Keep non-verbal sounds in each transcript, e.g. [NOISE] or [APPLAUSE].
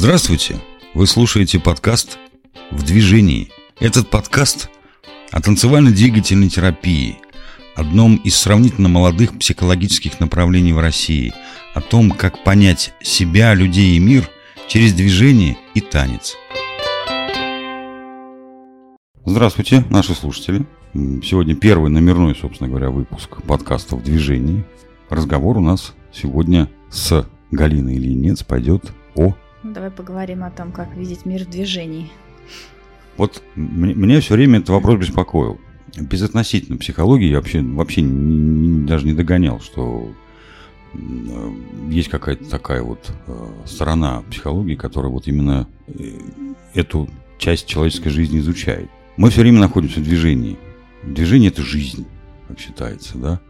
Здравствуйте! Вы слушаете подкаст «В движении». Этот подкаст о танцевально-двигательной терапии, одном из сравнительно молодых психологических направлений в России, о том, как понять себя, людей и мир через движение и танец. Здравствуйте, наши слушатели. Сегодня первый номерной, собственно говоря, выпуск подкаста «В движении». Разговор у нас сегодня с Галиной Ильинец пойдет о... Давай поговорим о том, как видеть мир в движении. Вот меня все время этот вопрос беспокоил. Безотносительно психологии я вообще, вообще не, даже не догонял, что есть какая-то такая вот э, сторона психологии, которая вот именно э, эту часть человеческой жизни изучает. Мы все время находимся в движении. Движение – это жизнь, как считается, да.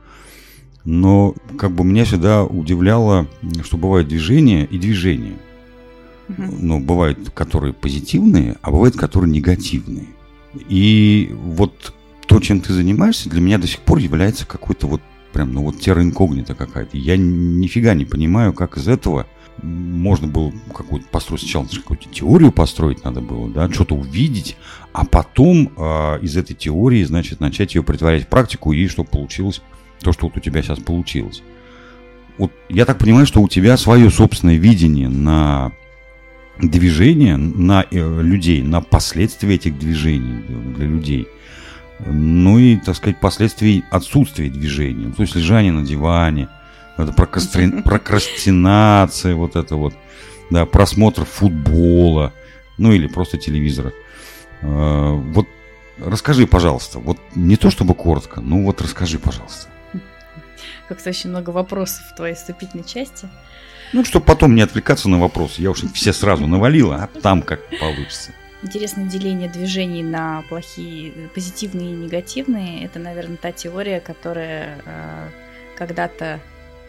Но как бы меня всегда удивляло, что бывают движения и движения. Ну, бывают, которые позитивные, а бывают, которые негативные. И вот то, чем ты занимаешься, для меня до сих пор является какой-то вот прям, ну вот терра инкогнита какая-то. Я нифига не понимаю, как из этого можно было какую-то построить сначала какую-то теорию построить надо было, да, что-то увидеть, а потом э, из этой теории, значит, начать ее притворять в практику и чтобы получилось то, что вот у тебя сейчас получилось. Вот я так понимаю, что у тебя свое собственное видение на движение, на э, людей, на последствия этих движений для людей. Ну и, так сказать, последствий отсутствия движения. То есть лежание на диване, это прокрастри... [LAUGHS] прокрастинация, вот это вот, да, просмотр футбола, ну или просто телевизора. А, вот расскажи, пожалуйста, вот не то чтобы коротко, ну вот расскажи, пожалуйста. Как-то очень много вопросов в твоей вступительной части. Ну, чтобы потом не отвлекаться на вопросы. Я уж все сразу навалила, а там как получится. Интересное деление движений на плохие, позитивные и негативные. Это, наверное, та теория, которая э, когда-то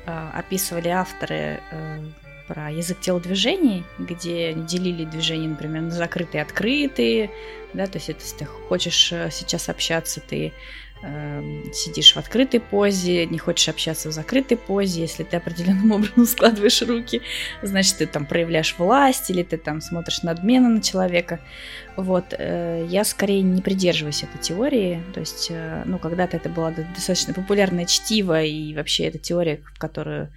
э, описывали авторы э, про язык телодвижений, где делили движения, например, на закрытые открытые. Да, то есть это, если ты хочешь э, сейчас общаться, ты сидишь в открытой позе, не хочешь общаться в закрытой позе, если ты определенным [LAUGHS] образом складываешь руки, значит, ты там проявляешь власть или ты там смотришь надменно на человека. Вот, э, я скорее не придерживаюсь этой теории, то есть, э, ну, когда-то это было достаточно популярное чтиво, и вообще эта теория, в которую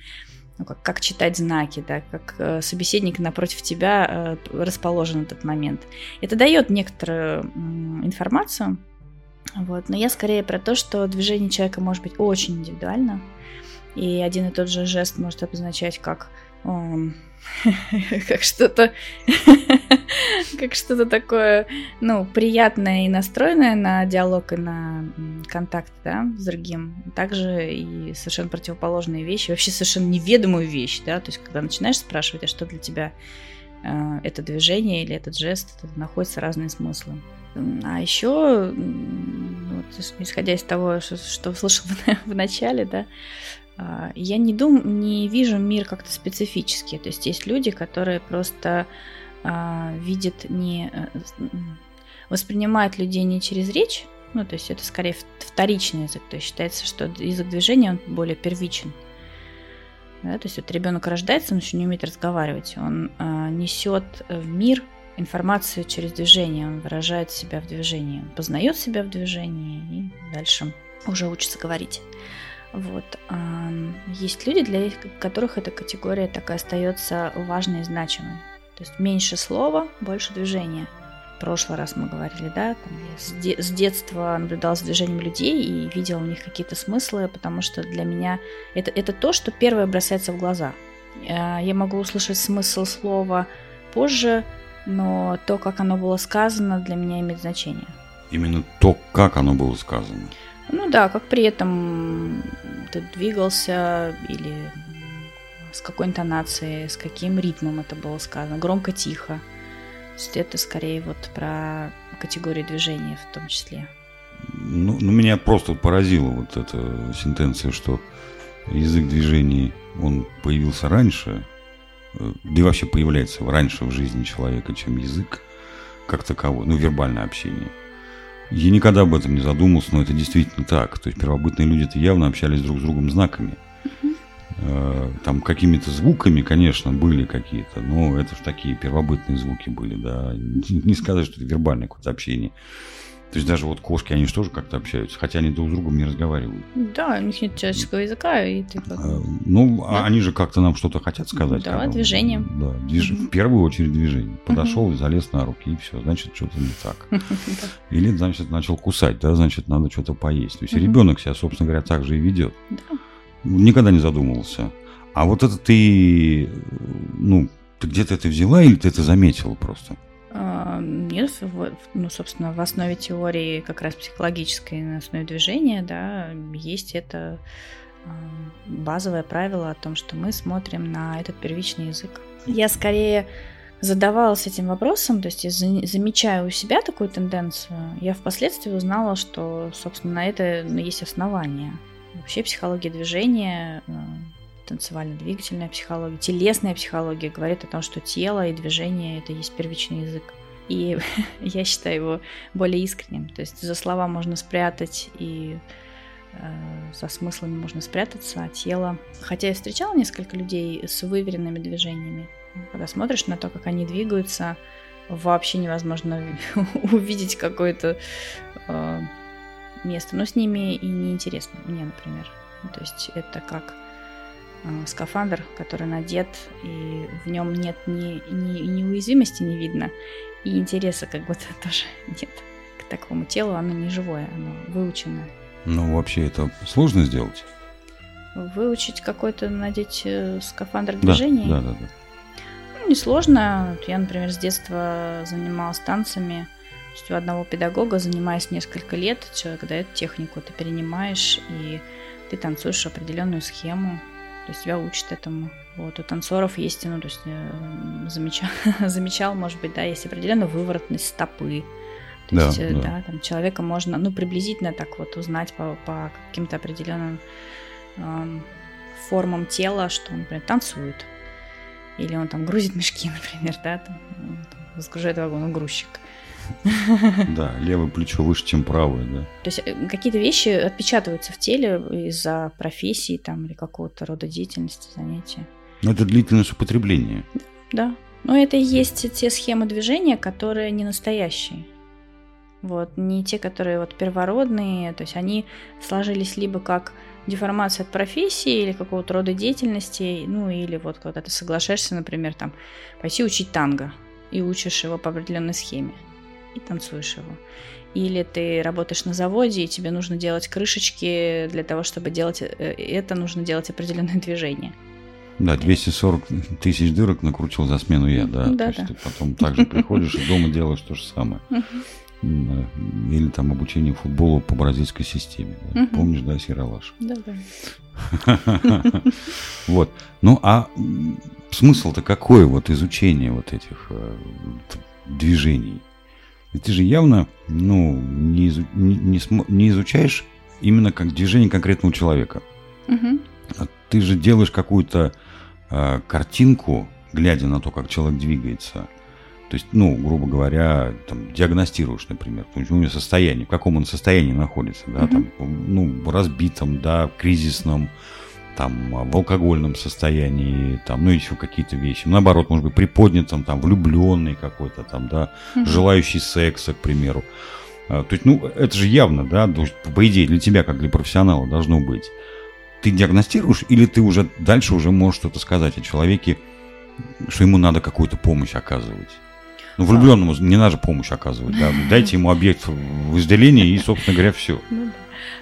ну, как, как читать знаки, да, как э, собеседник напротив тебя э, расположен этот момент. Это дает некоторую э, информацию, вот. Но я скорее про то, что движение человека может быть очень индивидуально. И один и тот же жест может обозначать как [LAUGHS] как что-то [LAUGHS] как что-то такое, ну, приятное и настроенное на диалог и на контакт, да, с другим. Также и совершенно противоположные вещи, вообще совершенно неведомую вещь, да, то есть когда начинаешь спрашивать, а что для тебя это движение или этот жест, это находятся разные смыслы. А еще, вот, исходя из того, что, что слышал [LAUGHS] в начале, да, а, я не, дум, не вижу мир как-то специфически. То есть есть люди, которые просто а, видят не... Э, воспринимают людей не через речь, ну, то есть это скорее вторичный язык, то есть считается, что язык движения, он более первичен. Да, то есть вот ребенок рождается, он еще не умеет разговаривать, он а, несет в мир информацию через движение, он выражает себя в движении, он познает себя в движении и дальше уже учится говорить. Вот. Есть люди, для которых эта категория так и остается важной и значимой. То есть меньше слова, больше движения. В прошлый раз мы говорили, да, там я с, де- с детства наблюдала за движением людей и видела у них какие-то смыслы, потому что для меня это, это то, что первое бросается в глаза. Э, я могу услышать смысл слова позже, но то, как оно было сказано, для меня имеет значение. Именно то, как оно было сказано. Ну да, как при этом ты двигался или с какой интонацией, с каким ритмом это было сказано, громко-тихо. То есть это скорее вот про категории движения в том числе. Ну, ну меня просто поразила вот эта сентенция, что язык движений, он появился раньше, э, да и вообще появляется раньше в жизни человека, чем язык как таковой, ну, вербальное общение. Я никогда об этом не задумывался, но это действительно так. То есть первобытные люди-то явно общались друг с другом знаками. Э, там какими-то звуками, конечно, были какие-то, но это же такие первобытные звуки были, да. Не сказать, что это вербальное какое-то общение. То есть даже вот кошки, они же тоже как-то общаются, хотя они друг с другом не разговаривают. Да, у них нет человеческого языка, и ты как... А, ну, а да. они же как-то нам что-то хотят сказать. Да, движение. Да, движ... угу. в первую очередь движение. Подошел, угу. залез на руки, и все, значит, что-то не так. [LAUGHS] Или, значит, начал кусать, да, значит, надо что-то поесть. То есть ребенок себя, собственно говоря, так же и ведет. Никогда не задумывался. А вот это ты, ну, ты где-то это взяла или ты это заметила просто? А, нет, ну, собственно, в основе теории как раз психологической, на основе движения, да, есть это а, базовое правило о том, что мы смотрим на этот первичный язык. Я скорее задавалась этим вопросом, то есть замечая у себя такую тенденцию, я впоследствии узнала, что, собственно, на это есть основания. Вообще психология движения а, танцевально-двигательная психология, телесная психология говорит о том, что тело и движение это есть первичный язык. И [LAUGHS] я считаю его более искренним. То есть за слова можно спрятать и э, за смыслами можно спрятаться, а тело... Хотя я встречала несколько людей с выверенными движениями. Когда смотришь на то, как они двигаются, вообще невозможно [LAUGHS] увидеть какое-то э, место. Но с ними и неинтересно мне, например. То есть это как Э, скафандр, который надет, и в нем нет ни, ни, ни уязвимости не видно, и интереса как будто [LAUGHS] тоже нет к такому телу, оно не живое, оно выученное. Ну, вообще это сложно сделать? Выучить какой-то, надеть э, скафандр движения? Да, да, да. да. Ну, несложно. Я, например, с детства занималась танцами. То есть у одного педагога, занимаясь несколько лет, человек дает технику, ты перенимаешь, и ты танцуешь определенную схему, то есть тебя учат этому. Вот, у танцоров есть, ну, то есть э, замечал, [LAUGHS] замечал, может быть, да, есть определенная выворотность стопы. То да, есть, э, да. да, там человека можно, ну, приблизительно так вот узнать по, по каким-то определенным э, формам тела, что он, например, танцует. Или он там грузит мешки, [LAUGHS] например, да, там, ну, разгружает вагон, он грузчик. Да, левое плечо выше, чем правое, да. То есть э, какие-то вещи отпечатываются в теле из-за профессии там или какого-то рода деятельности, занятия. Но это длительность употребления. Да. Но это и есть те схемы движения, которые не настоящие. Вот, не те, которые вот первородные, то есть они сложились либо как деформация от профессии или какого-то рода деятельности, ну или вот когда ты соглашаешься, например, там пойти учить танго и учишь его по определенной схеме и танцуешь его. Или ты работаешь на заводе, и тебе нужно делать крышечки, для того, чтобы делать э, это, нужно делать определенное [LAUGHS] движение. Да, 240 тысяч дырок накрутил за смену я, да. да, то да. есть ты потом также приходишь и дома делаешь то же самое. Или там обучение футболу по бразильской системе. Да. Помнишь, да, Сиралаш? Да, да. [LAUGHS] Вот. Ну, а смысл-то какой вот изучения вот этих э, движений? И ты же явно ну, не, изу, не, не, не изучаешь именно как движение конкретного человека. Угу. А ты же делаешь какую-то э, картинку, глядя на то, как человек двигается. То есть, ну, грубо говоря, там, диагностируешь, например, у него состояние, в каком он состоянии находится, да, угу. там, ну, разбитом, да, кризисном, там, в алкогольном состоянии, там, ну, еще какие-то вещи. Наоборот, может быть, приподнятом, там, влюбленный какой-то, там, да, mm-hmm. желающий секса, к примеру. А, то есть, ну, это же явно, да, по идее, для тебя, как для профессионала, должно быть. Ты диагностируешь или ты уже дальше уже можешь что-то сказать о человеке, что ему надо какую-то помощь оказывать? Ну, влюбленному не надо помощь оказывать, да. [LAUGHS] Дайте ему объект вожделения и, собственно говоря, все. Ну, да.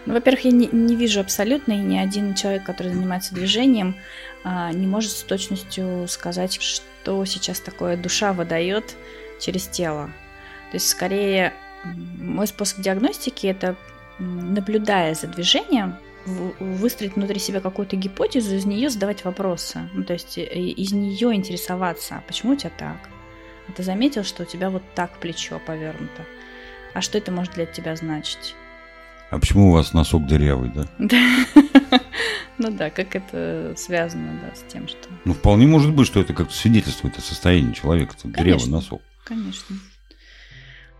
Ну, во-первых, я не, не вижу абсолютно, и ни один человек, который занимается движением, а, не может с точностью сказать, что сейчас такое душа выдает через тело. То есть, скорее, мой способ диагностики это наблюдая за движением, выстроить внутри себя какую-то гипотезу, из нее задавать вопросы. Ну, то есть из нее интересоваться, а почему у тебя так? А ты заметил, что у тебя вот так плечо повернуто? А что это может для тебя значить? А почему у вас носок дырявый, да? [LAUGHS] Ну да, как это связано, да, с тем, что... Ну, вполне может быть, что это как-то свидетельствует о состоянии человека, дырявый носок. Конечно.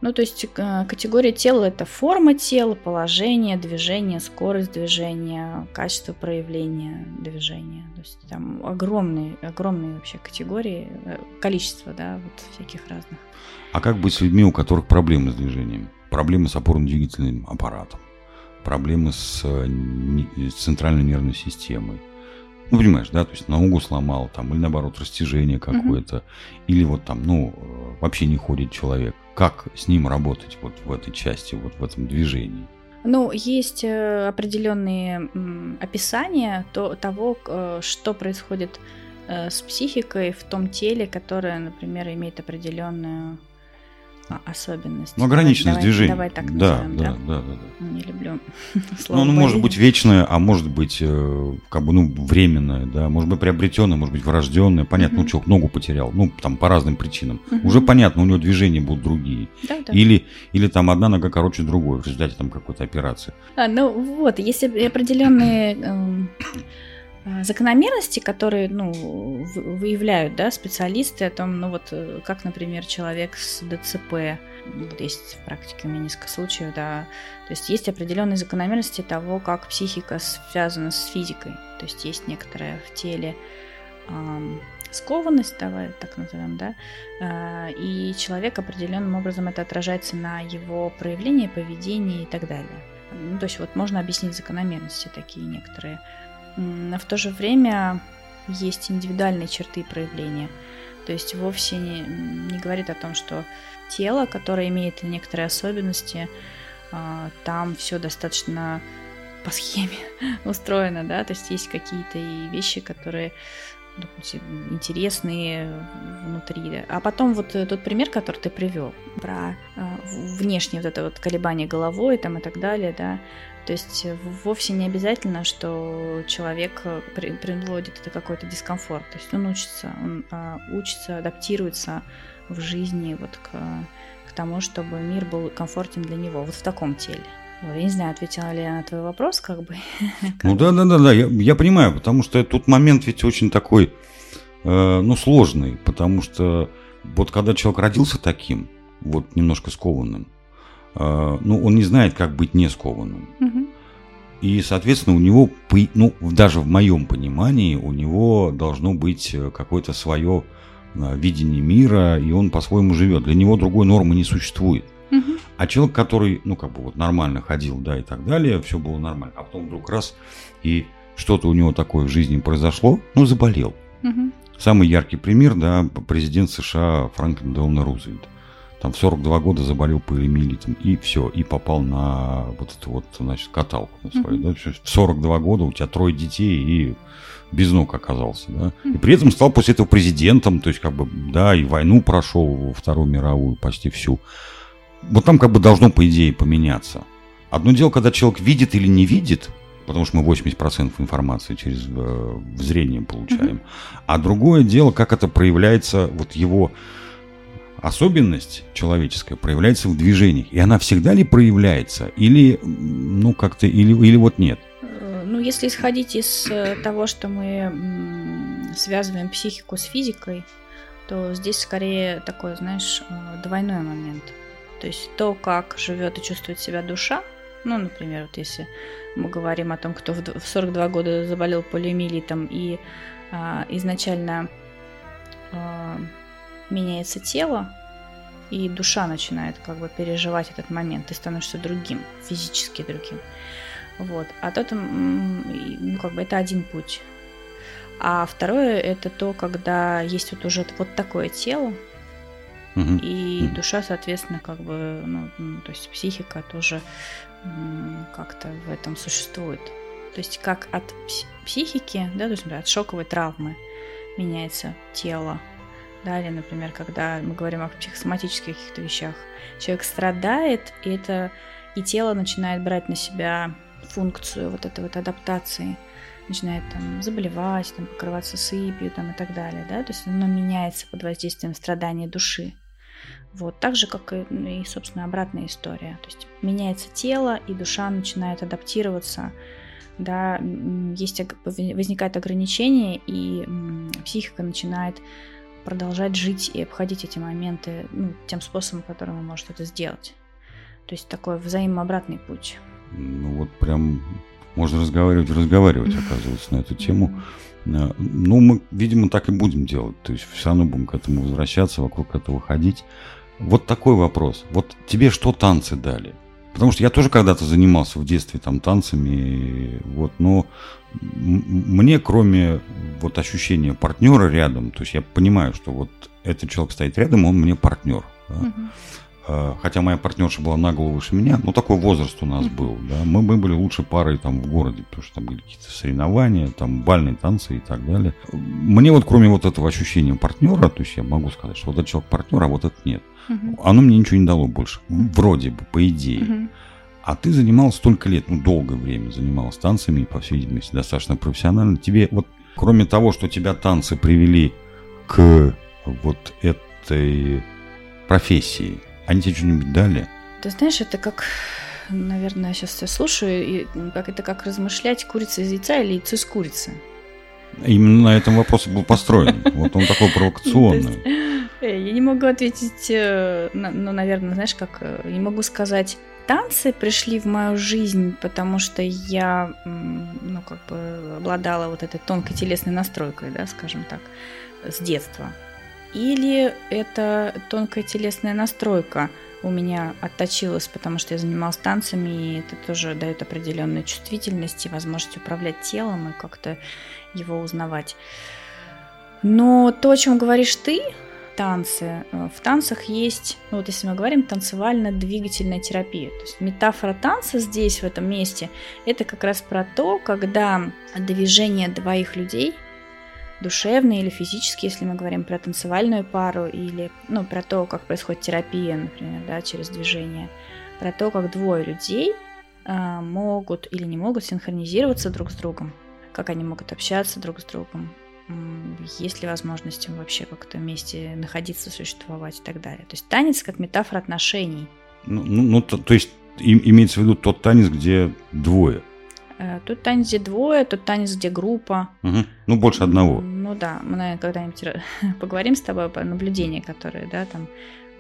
Ну, то есть э, категория тела это форма тела, положение, движение, скорость движения, качество проявления движения. То есть там огромные, огромные вообще категории, э, количество, да, вот всяких разных. А как быть с людьми, у которых проблемы с движением? Проблемы с опорно-двигательным аппаратом, проблемы с, э, с центральной нервной системой, ну, понимаешь, да, то есть ногу сломал, там, или наоборот, растяжение какое-то, угу. или вот там, ну, вообще не ходит человек. Как с ним работать вот в этой части, вот в этом движении? Ну, есть э, определенные описания то, того, э, что происходит э, с психикой в том теле, которое, например, имеет определенную особенность. Ну, ограниченность давай, движения. Давай так да, назовем, да, да, да, да, да. Не люблю [LAUGHS] слово Ну, оно может быть вечное, а может быть, э, как бы, ну, временное, да, может быть, приобретенное, может быть, врожденное. Понятно, ну, человек ногу потерял, ну, там, по разным причинам. Уже понятно, у него движения будут другие. Да, да. Или, или там одна нога короче другой в результате там какой-то операции. А, ну, вот, если определенные эм, закономерности, которые ну, выявляют да, специалисты о том, ну вот э, как, например, человек с ДЦП, вот есть в практике у меня несколько случаев, да, то есть есть определенные закономерности того, как психика связана с физикой, то есть есть некоторая в теле эм, скованность, давай так назовем, да, э, и человек определенным образом это отражается на его проявлении, поведении и так далее. Ну, то есть вот можно объяснить закономерности такие некоторые. Но в то же время есть индивидуальные черты проявления. То есть вовсе не, не говорит о том, что тело, которое имеет некоторые особенности, а, там все достаточно по схеме [LAUGHS] устроено, да, то есть есть какие-то и вещи, которые допустим, интересные внутри. А потом вот тот пример, который ты привел про э, внешнее вот это вот колебание головой там и так далее, да, то есть э, вовсе не обязательно, что человек э, приводит это какой-то дискомфорт. То есть он учится, он а, учится, адаптируется в жизни вот к, к тому, чтобы мир был комфортен для него, вот в таком теле. Вот, я не знаю, ответила ли я на твой вопрос, как бы. [LAUGHS] Ну да, да, да, да, я, я понимаю, потому что тут момент ведь очень такой, э, ну, сложный, потому что вот когда человек родился таким, вот немножко скованным, ну, он не знает, как быть не скованным. Угу. И, соответственно, у него, ну, даже в моем понимании, у него должно быть э, какое-то свое э, видение мира, и он по-своему живет. Для него другой нормы не существует. Угу. А человек, который, ну, как бы вот нормально ходил, да, и так далее, все было нормально. А потом вдруг раз, и что-то у него такое в жизни произошло, ну, заболел. Угу. Самый яркий пример, да, президент США Франклин Делано Рузвельт там в 42 года заболел полиомиелитом, и все, и попал на вот эту вот, значит, каталку на свою, mm-hmm. да, в 42 года у тебя трое детей, и без ног оказался, да, mm-hmm. и при этом стал после этого президентом, то есть, как бы, да, и войну прошел, Вторую мировую, почти всю. Вот там, как бы, должно, по идее, поменяться. Одно дело, когда человек видит или не видит, потому что мы 80% информации через э, зрение получаем, mm-hmm. а другое дело, как это проявляется, вот его особенность человеческая проявляется в движениях. И она всегда ли проявляется? Или, ну, как-то, или, или вот нет? Э, ну, если исходить из э, того, что мы связываем психику с физикой, то здесь скорее такой, знаешь, э, двойной момент. То есть то, как живет и чувствует себя душа, ну, например, вот если мы говорим о том, кто в 42 года заболел полиомиелитом и а, изначально а, меняется тело, и душа начинает как бы переживать этот момент, ты становишься другим, физически другим. Вот. А то там, ну, как бы это один путь. А второе это то, когда есть вот уже вот такое тело, угу. и угу. душа, соответственно, как бы, ну, ну, то есть психика тоже как-то в этом существует. То есть как от психики, да, то есть от шоковой травмы меняется тело, да, или, например, когда мы говорим о психосоматических каких-то вещах, человек страдает, и это и тело начинает брать на себя функцию вот этой вот адаптации, начинает там заболевать, там, покрываться сыпью там, и так далее, да, то есть оно меняется под воздействием страдания души. Вот, так же, как и, ну, и, собственно, обратная история. То есть меняется тело, и душа начинает адаптироваться, да, есть, возникает ограничение, и психика начинает продолжать жить и обходить эти моменты ну, тем способом, которым он может это сделать. То есть такой взаимообратный путь. Ну вот прям можно разговаривать разговаривать, оказывается, на эту тему. Э, ну, мы, видимо, так и будем делать. То есть все равно будем к этому возвращаться, вокруг этого ходить. Вот такой вопрос. Вот тебе что танцы дали? Потому что я тоже когда-то занимался в детстве там танцами, вот, но мне, кроме вот ощущения партнера рядом, то есть я понимаю, что вот этот человек стоит рядом, он мне партнер. Да? Uh-huh. Хотя моя партнерша была на голову выше меня, но такой возраст у нас был. Да? Мы, мы были лучшей парой там в городе, потому что там были какие-то соревнования, там бальные танцы и так далее. Мне вот кроме вот этого ощущения партнера, то есть я могу сказать, что вот этот человек партнер, а вот этот нет. Uh-huh. Оно мне ничего не дало больше. Вроде бы, по идее. Uh-huh. А ты занимался столько лет, ну, долгое время занимался танцами, и, по всей видимости, достаточно профессионально. Тебе вот, кроме того, что тебя танцы привели к вот этой профессии, они тебе что-нибудь дали? Ты знаешь, это как, наверное, сейчас я слушаю, и как это как размышлять, курица из яйца или яйцо из курицы. Именно на этом вопрос был построен. Вот он такой провокационный. Э, я не могу ответить, э, ну, наверное, знаешь, как, э, не могу сказать, танцы пришли в мою жизнь, потому что я, ну, как бы обладала вот этой тонкой телесной настройкой, да, скажем так, с детства. Или это тонкая телесная настройка у меня отточилась, потому что я занималась танцами, и это тоже дает определенную чувствительность и возможность управлять телом и как-то его узнавать. Но то, о чем говоришь ты, танцы. Э, в танцах есть, ну вот если мы говорим, танцевально-двигательная терапия. То есть метафора танца здесь, в этом месте, это как раз про то, когда движение двоих людей, душевные или физические, если мы говорим про танцевальную пару, или ну, про то, как происходит терапия, например, да, через движение, про то, как двое людей э, могут или не могут синхронизироваться друг с другом, как они могут общаться друг с другом, есть ли возможность им вообще как-то вместе находиться, существовать и так далее. То есть танец как метафора отношений. Ну, ну, ну то, то есть им, имеется в виду тот танец, где двое. Э, тут танец, где двое, тут танец, где группа. Угу. Ну, больше одного. Ну да, мы, наверное, когда-нибудь [LAUGHS] поговорим с тобой по наблюдениям, которые, да, там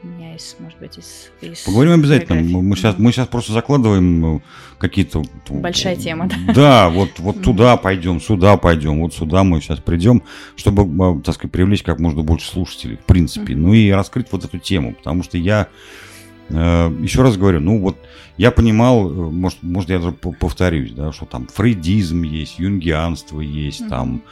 у меня есть, может быть, из, из Поговорим обязательно. Мы сейчас, мы сейчас просто закладываем ну, какие-то... Большая тема, да? [LAUGHS] Да, вот, вот туда пойдем, сюда пойдем, вот сюда мы сейчас придем, чтобы, так сказать, привлечь как можно больше слушателей, в принципе. Ну и раскрыть вот эту тему, потому что я, э, еще раз говорю, ну вот я понимал, э, может, может я даже повторюсь, да, что там фрейдизм есть, юнгианство есть, там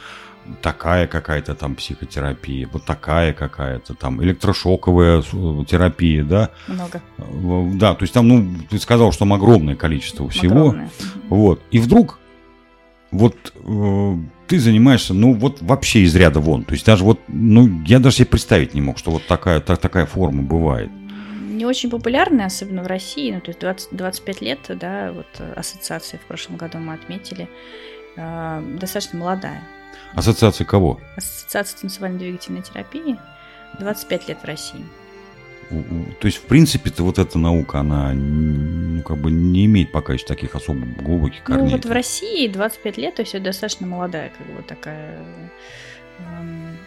такая какая-то там психотерапия, вот такая какая-то там электрошоковая э, терапия, да. Много. Э, да, то есть там, ну, ты сказал, что там огромное количество всего. Огромное. Вот. И вдруг вот э, ты занимаешься, ну, вот вообще из ряда вон. То есть даже вот, ну, я даже себе представить не мог, что вот такая, так, такая форма бывает. Не очень популярная, особенно в России, ну, то есть 20, 25 лет, да, вот ассоциации в прошлом году мы отметили, э, достаточно молодая. Ассоциация кого? Ассоциация танцевально-двигательной терапии. 25 лет в России. То есть, в принципе-то, вот эта наука, она ну, как бы не имеет пока еще таких особо глубоких корней. Ну, вот в России 25 лет, то есть это достаточно молодая, как бы такая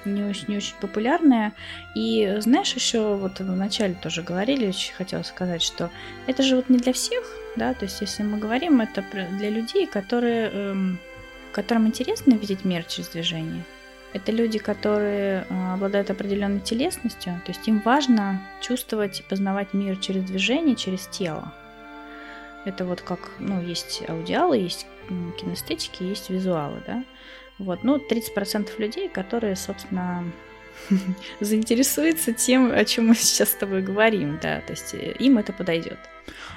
не очень, не очень популярная. И знаешь, еще вот в начале тоже говорили, очень хотела сказать, что это же вот не для всех, да, то есть если мы говорим, это для людей, которые эм, которым интересно видеть мир через движение. Это люди, которые э, обладают определенной телесностью, то есть им важно чувствовать и познавать мир через движение, через тело. Это вот как, ну, есть аудиалы, есть кинестетики, есть визуалы, да. Вот, ну, 30% людей, которые, собственно, [LAUGHS] заинтересуются тем, о чем мы сейчас с тобой говорим, да, то есть э, им это подойдет.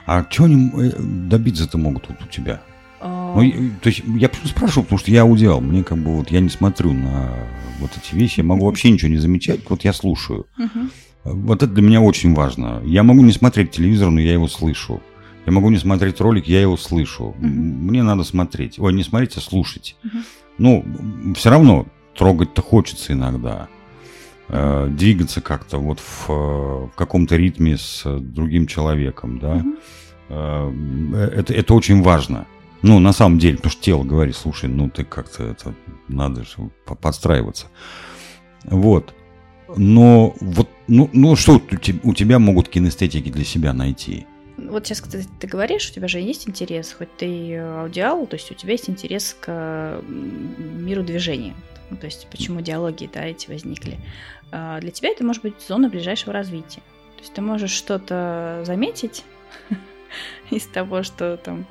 А чего они э, добиться-то могут вот у тебя? Ну, то есть я почему спрашиваю, потому что я аудиал, мне как бы вот я не смотрю на вот эти вещи, я могу вообще ничего не замечать, вот я слушаю. Вот это для меня очень важно. Я могу не смотреть телевизор, но я его слышу. Я могу не смотреть ролик, я его слышу. Мне надо смотреть. Ой, не смотреть, а слушать. Ну, все равно трогать-то хочется иногда. Э, двигаться как-то вот в, в каком-то ритме с другим человеком, да. Э, это, это очень важно. Ну, на самом деле, потому что тело говорит, слушай, ну ты как-то это надо же подстраиваться. Вот. Но вот, ну, ну что у тебя могут кинестетики для себя найти? Вот сейчас, кстати, ты говоришь, у тебя же есть интерес, хоть ты аудиал, то есть у тебя есть интерес к миру движения. Ну, то есть почему диалоги да, эти возникли. А для тебя это может быть зона ближайшего развития. То есть ты можешь что-то заметить [LAUGHS] из того, что там,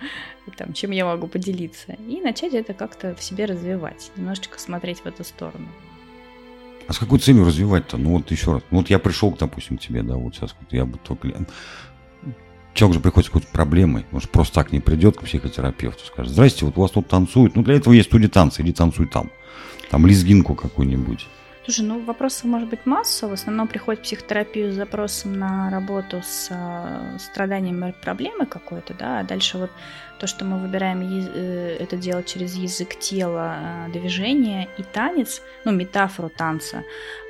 там, чем я могу поделиться, и начать это как-то в себе развивать, немножечко смотреть в эту сторону. А с какой целью развивать-то? Ну вот еще раз. Ну вот я пришел, допустим, к тебе, да, вот сейчас вот я бы только... Человек же приходит с какой-то проблемой, может, просто так не придет к психотерапевту, скажет, здрасте, вот у вас тут танцуют, ну для этого есть студия танца, иди танцуй там. Там лезгинку какую-нибудь. Слушай, ну вопросов может быть масса. В основном приходит в психотерапию с запросом на работу с э, страданием проблемы какой-то, да, а дальше вот то, что мы выбираем э, это делать через язык тела, э, движение и танец, ну, метафору танца,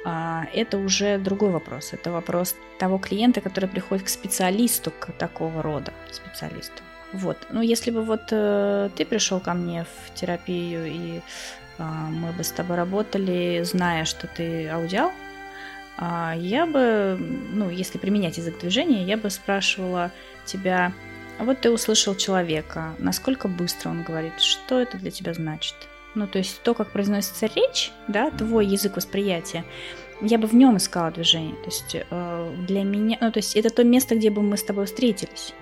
э, это уже другой вопрос. Это вопрос того клиента, который приходит к специалисту, к такого рода специалисту. Вот. Ну, если бы вот э, ты пришел ко мне в терапию и а, мы бы с тобой работали, зная, что ты аудиал, а, я бы, ну, если применять язык движения, я бы спрашивала тебя, а вот ты услышал человека, насколько быстро он говорит, что это для тебя значит? Ну, то есть то, как произносится речь, да, твой язык восприятия, я бы в нем искала движение. То есть э, для меня, ну, то есть это то место, где бы мы с тобой встретились.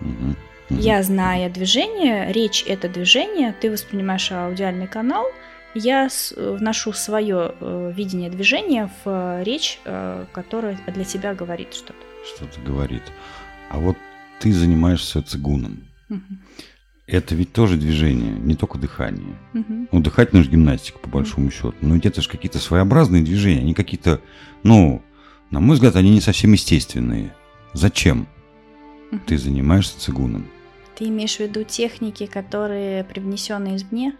Mm-hmm. Я, зная движение, речь это движение, ты воспринимаешь аудиальный канал, я вношу свое э, видение движения в э, речь, э, которая для тебя говорит что-то. Что-то говорит. А вот ты занимаешься цигуном. Угу. Это ведь тоже движение, не только дыхание. Угу. Ну, дыхательная же гимнастика, по большому угу. счету. Но ведь это же какие-то своеобразные движения. Они какие-то, ну, на мой взгляд, они не совсем естественные. Зачем угу. ты занимаешься цигуном? Ты имеешь в виду техники, которые привнесены извне?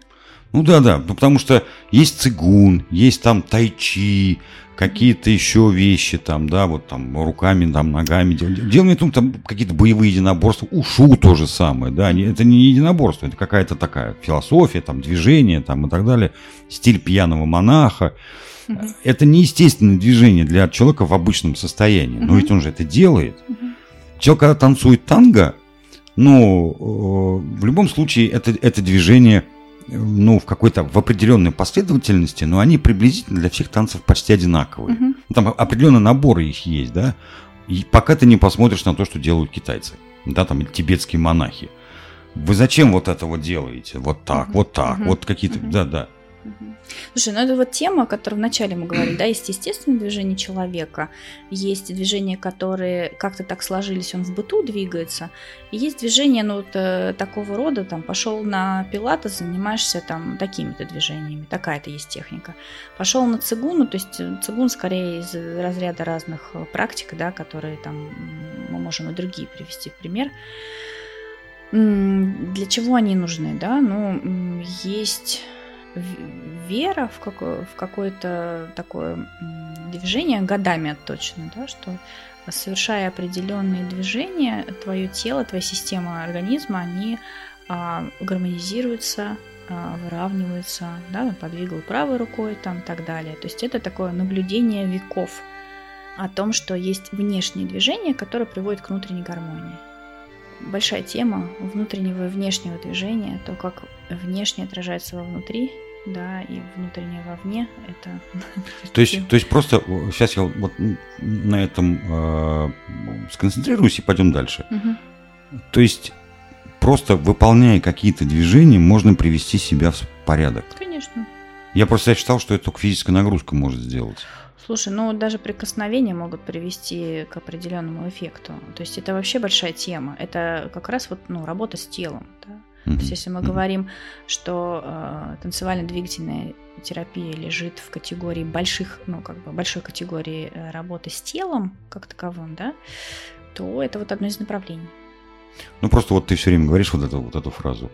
Ну да, да, ну, потому что есть цигун, есть там тайчи, какие-то еще вещи там, да, вот там руками, там ногами. Делаем там, там какие-то боевые единоборства. Ушу то же самое, да, это не единоборство, это какая-то такая философия, там движение там и так далее, стиль пьяного монаха. Это неестественное движение для человека в обычном состоянии, но ведь он же это делает. Человек, когда танцует танго, ну, э, в любом случае, это, это движение, ну, в какой-то, в определенной последовательности, но они приблизительно для всех танцев почти одинаковые. Uh-huh. Там определенные наборы их есть, да, и пока ты не посмотришь на то, что делают китайцы, да, там, тибетские монахи. Вы зачем вот это вот делаете? Вот так, uh-huh. вот так, uh-huh. вот какие-то, Слушай, ну это вот тема, о которой вначале мы говорили, да, есть естественное движение человека, есть движения, которые как-то так сложились, он в быту двигается, и есть движение, ну, вот э, такого рода, там, пошел на пилата, занимаешься там такими-то движениями, такая-то есть техника. Пошел на цигуну, то есть э, цигун скорее из разряда разных э, практик, да, которые там мы можем и другие привести в пример. Для чего они нужны, да? Ну, есть вера в, какое, в какое-то такое движение, годами отточено, да, что совершая определенные движения, твое тело, твоя система организма, они а, гармонизируются, а, выравниваются, да, подвигал правой рукой там и так далее. То есть это такое наблюдение веков о том, что есть внешние движения, которые приводят к внутренней гармонии. Большая тема внутреннего и внешнего движения, то, как внешне отражается во внутри, да, и внутреннее вовне это. [LAUGHS] То есть, то есть просто сейчас я вот на этом э, сконцентрируюсь и пойдем дальше. Угу. То есть просто выполняя какие-то движения, можно привести себя в порядок. Конечно. Я просто считал, что это только физическая нагрузка может сделать. Слушай, ну даже прикосновения могут привести к определенному эффекту. То есть это вообще большая тема. Это как раз вот ну, работа с телом. Да? Mm-hmm. То есть, если мы mm-hmm. говорим, что э, танцевально-двигательная терапия лежит в категории больших, ну, как бы большой категории э, работы с телом как таковым, да, то это вот одно из направлений. Ну, просто вот ты все время говоришь вот эту, вот эту фразу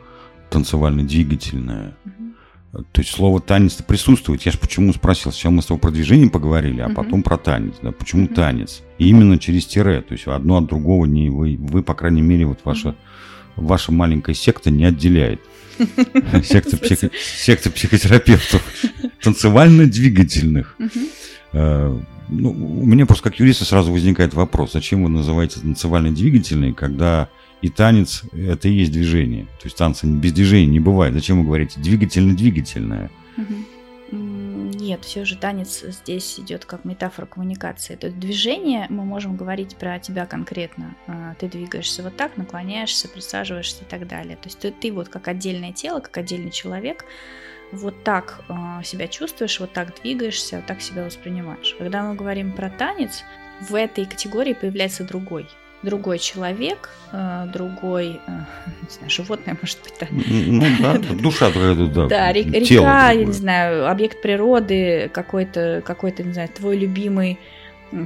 танцевально-двигательная. Mm-hmm. То есть слово танец присутствует. Я же почему спросил, сначала мы с тобой про движение поговорили, а uh-huh. потом про танец. Да? Почему uh-huh. танец? И именно через тире. То есть одно от другого не вы, вы по крайней мере, вот ваша ваша маленькая секта не отделяет. [LAUGHS] Секта, психо, секта психотерапевтов [LAUGHS] танцевально-двигательных. Э, ну, у меня просто как юриста сразу возникает вопрос, зачем вы называете танцевальный двигательный, когда и танец – это и есть движение. То есть танца без движения не бывает. Зачем вы говорите двигательно-двигательное? Нет, все же танец здесь идет как метафора коммуникации. То есть движение, мы можем говорить про тебя конкретно. А, ты двигаешься вот так, наклоняешься, присаживаешься и так далее. То есть ты, ты вот как отдельное тело, как отдельный человек, вот так э, себя чувствуешь, вот так двигаешься, вот так себя воспринимаешь. Когда мы говорим про танец, в этой категории появляется другой. Другой человек, э, другой, э, [LAUGHS] не знаю, животное, [LAUGHS] может быть, да. Ну да, душа твоя, да. Да, река, я не знаю, объект природы, какой-то, какой-то, не знаю, твой любимый,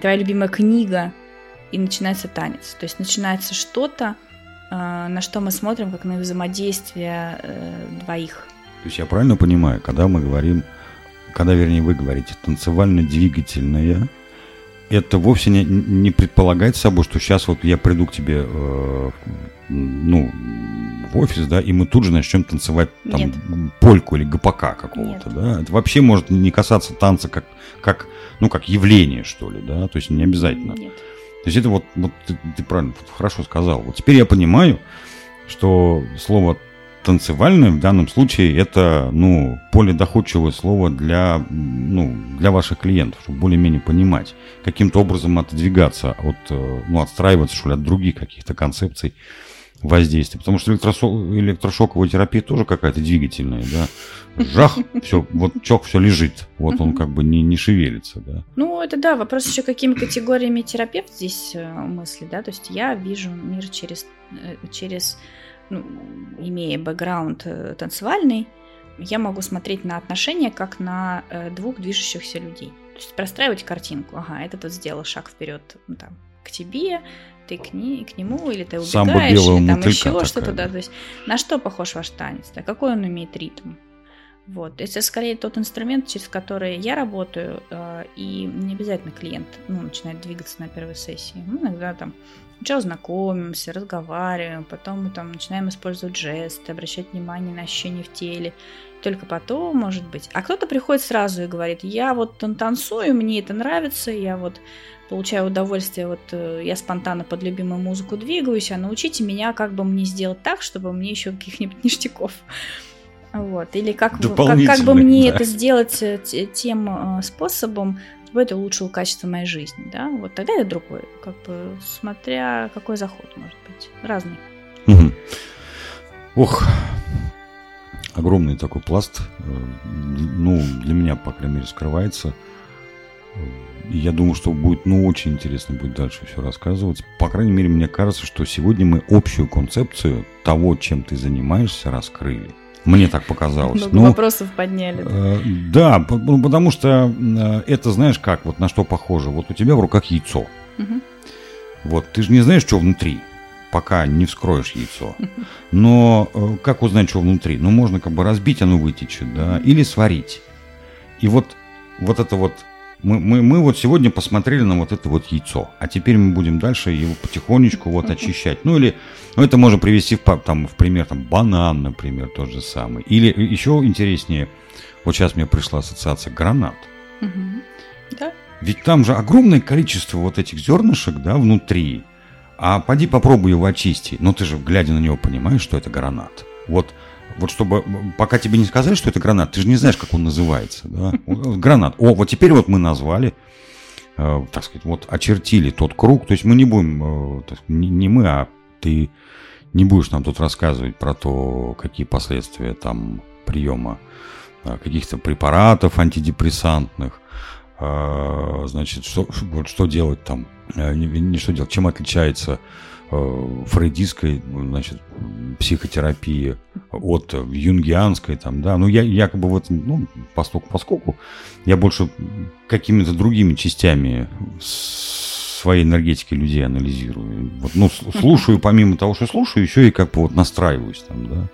твоя любимая книга, и начинается танец. То есть начинается что-то, на что мы смотрим, как на взаимодействие двоих. То есть я правильно понимаю, когда мы говорим, когда, вернее, вы говорите танцевально-двигательное, это вовсе не, не предполагает собой, что сейчас вот я приду к тебе, э, ну, в офис, да, и мы тут же начнем танцевать там Нет. польку или гопака какого-то, Нет. да. Это вообще может не касаться танца как, как, ну, как явление, что ли, да, то есть не обязательно. Нет. То есть это вот, вот ты, ты правильно, хорошо сказал. Вот теперь я понимаю, что слово танцевальное в данном случае это, ну, более доходчивое слово для, ну, для ваших клиентов, чтобы более-менее понимать, каким-то образом отодвигаться от, э, ну, отстраиваться, что ли, от других каких-то концепций воздействия. Потому что электросо- электрошоковая терапия тоже какая-то двигательная, да. Жах, [LAUGHS] все, вот чок, все лежит. Вот он как бы не, не шевелится, да. Ну, это да, вопрос еще, какими категориями терапевт здесь э, мысли, да. То есть я вижу мир через, э, через ну, имея бэкграунд э, танцевальный, я могу смотреть на отношения как на э, двух движущихся людей. То есть простраивать картинку. Ага, этот вот сделал шаг вперед ну, там, к тебе, ты к, ней, к нему, или ты убегаешь, или там еще что-то. Да. То есть на что похож ваш танец? Да? Какой он имеет ритм? Вот. Это скорее тот инструмент, через который я работаю, э, и не обязательно клиент ну, начинает двигаться на первой сессии. Мы иногда там сначала знакомимся, разговариваем, потом мы там начинаем использовать жесты, обращать внимание на ощущения в теле. Только потом, может быть. А кто-то приходит сразу и говорит, я вот танцую, мне это нравится, я вот получаю удовольствие, вот э, я спонтанно под любимую музыку двигаюсь, а научите меня, как бы мне сделать так, чтобы мне еще каких-нибудь ништяков вот. Или как, как, как бы мне да. это сделать э, тем э, способом, чтобы это улучшило качество моей жизни, да? Вот тогда это другой, как бы смотря какой заход может быть, разный. Угу. Ох, огромный такой пласт, э, ну, для меня, по крайней мере, скрывается. И я думаю, что будет, ну, очень интересно будет дальше все рассказывать. По крайней мере, мне кажется, что сегодня мы общую концепцию того, чем ты занимаешься, раскрыли. Мне так показалось. Много ну, вопросов подняли. Э, да, ну, потому что э, это, знаешь, как, вот на что похоже. Вот у тебя в руках яйцо. Угу. Вот, ты же не знаешь, что внутри, пока не вскроешь яйцо. Но э, как узнать, что внутри? Ну, можно как бы разбить, оно вытечет, да, или сварить. И вот, вот это вот мы, мы, мы вот сегодня посмотрели на вот это вот яйцо, а теперь мы будем дальше его потихонечку вот [LAUGHS] очищать. Ну или, ну это можно привести в, там, в пример, там, банан, например, тот же самый. Или еще интереснее, вот сейчас мне пришла ассоциация гранат. Да. Ведь там же огромное количество вот этих зернышек, да, внутри. А поди попробуй его очистить. Но ты же, глядя на него, понимаешь, что это гранат. Вот вот чтобы, пока тебе не сказали, что это гранат, ты же не знаешь, как он называется. Да? [LAUGHS] Гранат. О, вот теперь вот мы назвали, э, так сказать, вот очертили тот круг. То есть мы не будем, э, так, не, не мы, а ты не будешь нам тут рассказывать про то, какие последствия там приема э, каких-то препаратов антидепрессантных, э, значит, что, вот что делать там, э, не, не что делать, чем отличается Э, фрейдистской, значит, психотерапии от юнгианской, там, да, ну, я якобы в этом, ну, поскольку, поскольку я больше какими-то другими частями своей энергетики людей анализирую. Вот, ну, слушаю, помимо того, что слушаю, еще и как бы вот настраиваюсь там, да.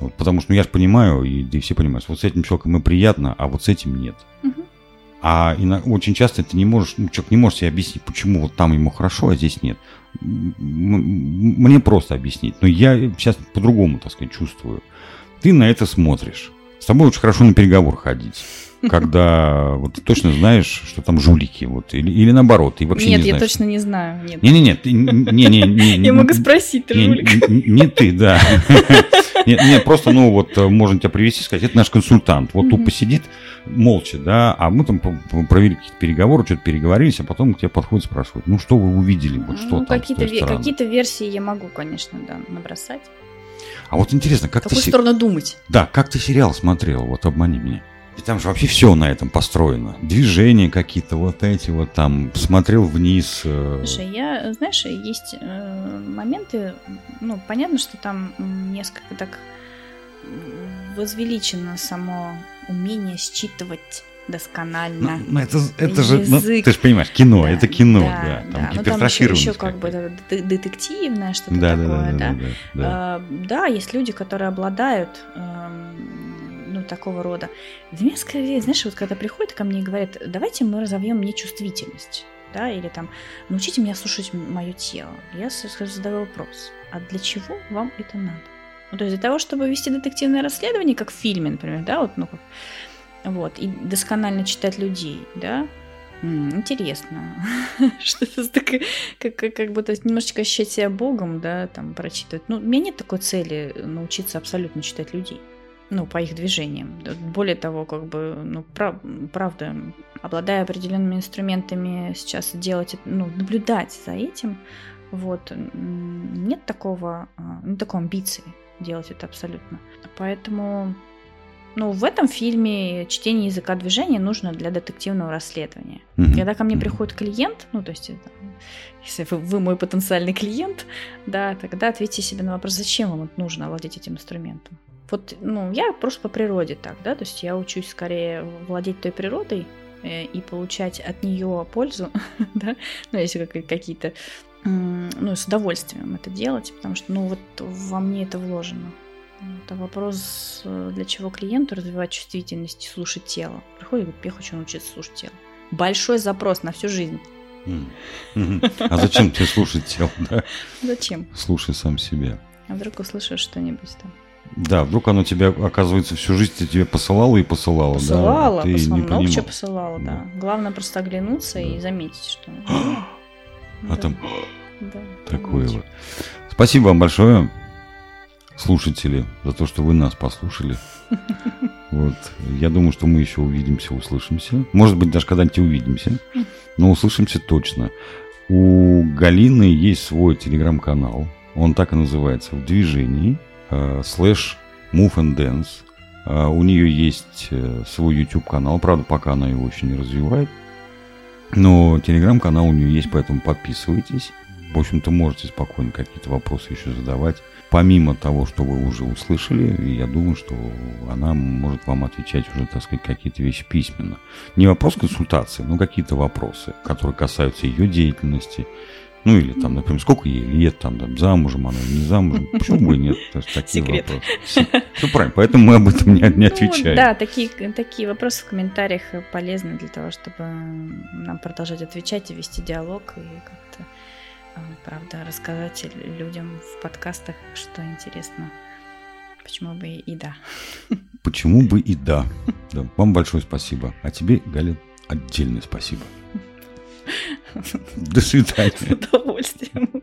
Вот, потому что ну, я же понимаю, и, и все понимают, вот с этим человеком и приятно, а вот с этим нет. А и очень часто ты не можешь, ну, человек не может себе объяснить, почему вот там ему хорошо, а здесь нет мне просто объяснить, но я сейчас по-другому, так сказать, чувствую. Ты на это смотришь. С тобой очень хорошо на переговор ходить. [LAUGHS] Когда вот ты точно знаешь, что там жулики, вот, или, или наоборот, ты вообще Нет, не я знаешь. точно не знаю. Нет. Не-не-не, ты- не-не-не. [LAUGHS] Я могу спросить, ты Не, жулик. не- не ты, да. [LAUGHS] Нет, нет, просто, ну, вот можно тебя привести и сказать, это наш консультант. Вот Мгм. тупо сидит молча, да, а мы там провели какие-то переговоры, что-то переговорились, а потом к тебе подходит и спрашивают, ну, что вы увидели, вот что Ну, там какие-то, ве- какие-то версии я могу, конечно, да, набросать. А вот интересно, В как ты, какую се- сторону думать? да, как ты сериал смотрел, вот обмани меня. И там же вообще все на этом построено. Движения какие-то, вот эти вот там, смотрел вниз. э, Слушай, я, знаешь, есть э, моменты, ну, понятно, что там несколько так возвеличено само умение считывать Ну, досконально. ну, это, это же, ну, Язык. ты же понимаешь, кино, Да, это кино, да, да, там да. Ну, там еще, еще как бы это д- детективное что-то да, такое, да, да. да, да, да. А, да, есть люди, которые обладают эм, ну, такого рода. Для меня скорее, знаешь, вот когда приходят ко мне и говорят, давайте мы разовьем мне чувствительность, да, или там, научите меня слушать мое тело. Я задаю вопрос, а для чего вам это надо? Ну, то есть для того, чтобы вести детективное расследование, как в фильме, например, да, вот, ну, как- вот, и досконально читать людей, да, М, интересно. [LAUGHS] Что-то такое, как, как, как будто немножечко ощущать себя богом, да, там, прочитывать. Ну, у меня нет такой цели научиться абсолютно читать людей. Ну, по их движениям. Более того, как бы, ну, прав- правда, обладая определенными инструментами сейчас делать, ну, наблюдать за этим, вот, м, нет такого, а, ну, такой амбиции делать это абсолютно. Поэтому, ну, в этом фильме чтение языка движения нужно для детективного расследования. Мгм. Когда ко мне приходит клиент, ну, то есть, это, если вы, вы мой потенциальный клиент, [LAUGHS] да, тогда ответьте себе на вопрос, зачем вам нужно овладеть этим инструментом. Вот, ну, я просто по природе так, да, то есть я учусь скорее владеть той природой э, и получать от нее пользу, [LAUGHS] да, ну, если как- какие-то, ну, с удовольствием это делать, потому что, ну, вот во мне это вложено. Это вопрос, э, для чего клиенту развивать чувствительность и слушать тело. Приходит и говорит, я хочу научиться слушать тело. Большой запрос на всю жизнь. А зачем тебе слушать тело, [LAUGHS] да? Зачем? Слушай сам себя. А вдруг услышишь что-нибудь там? Да, вдруг оно тебя, оказывается, всю жизнь тебе посылало и посылало. да, Посылала, а ты посылала, не много чего посылала, да. Да. Главное просто оглянуться и Да. заметить, что... [GASPS] А Да, там да, такое вот. вот. Спасибо вам большое, слушатели, за то, что вы нас послушали. [LAUGHS] Вот. Я думаю, что мы еще увидимся, услышимся. Может быть, даже когда-нибудь увидимся. Но услышимся точно. У Галины есть свой телеграм-канал. Он так и называется «В движении». э, Слэш Move and Dance. Э, У нее есть э, свой YouTube-канал. Правда, пока она его еще не развивает. Но телеграм-канал у нее есть, поэтому подписывайтесь. В общем-то, можете спокойно какие-то вопросы еще задавать. Помимо того, что вы уже услышали, я думаю, что она может вам отвечать уже, так сказать, какие-то вещи письменно. Не вопрос консультации, но какие-то вопросы, которые касаются ее деятельности. Ну, или там, например, сколько ей лет, там, там замужем она или не замужем. Почему бы и нет? Такие Секрет. вопросы. Все правильно, поэтому мы об этом не, не Ну, отвечаем. да, такие, такие вопросы в комментариях полезны для того, чтобы нам продолжать отвечать и вести диалог и как-то, а, правда, рассказать людям в подкастах, что интересно. Почему бы и да. Почему бы и да. да. Вам большое спасибо. А тебе, Галя, отдельное спасибо. До свидания. С удовольствием.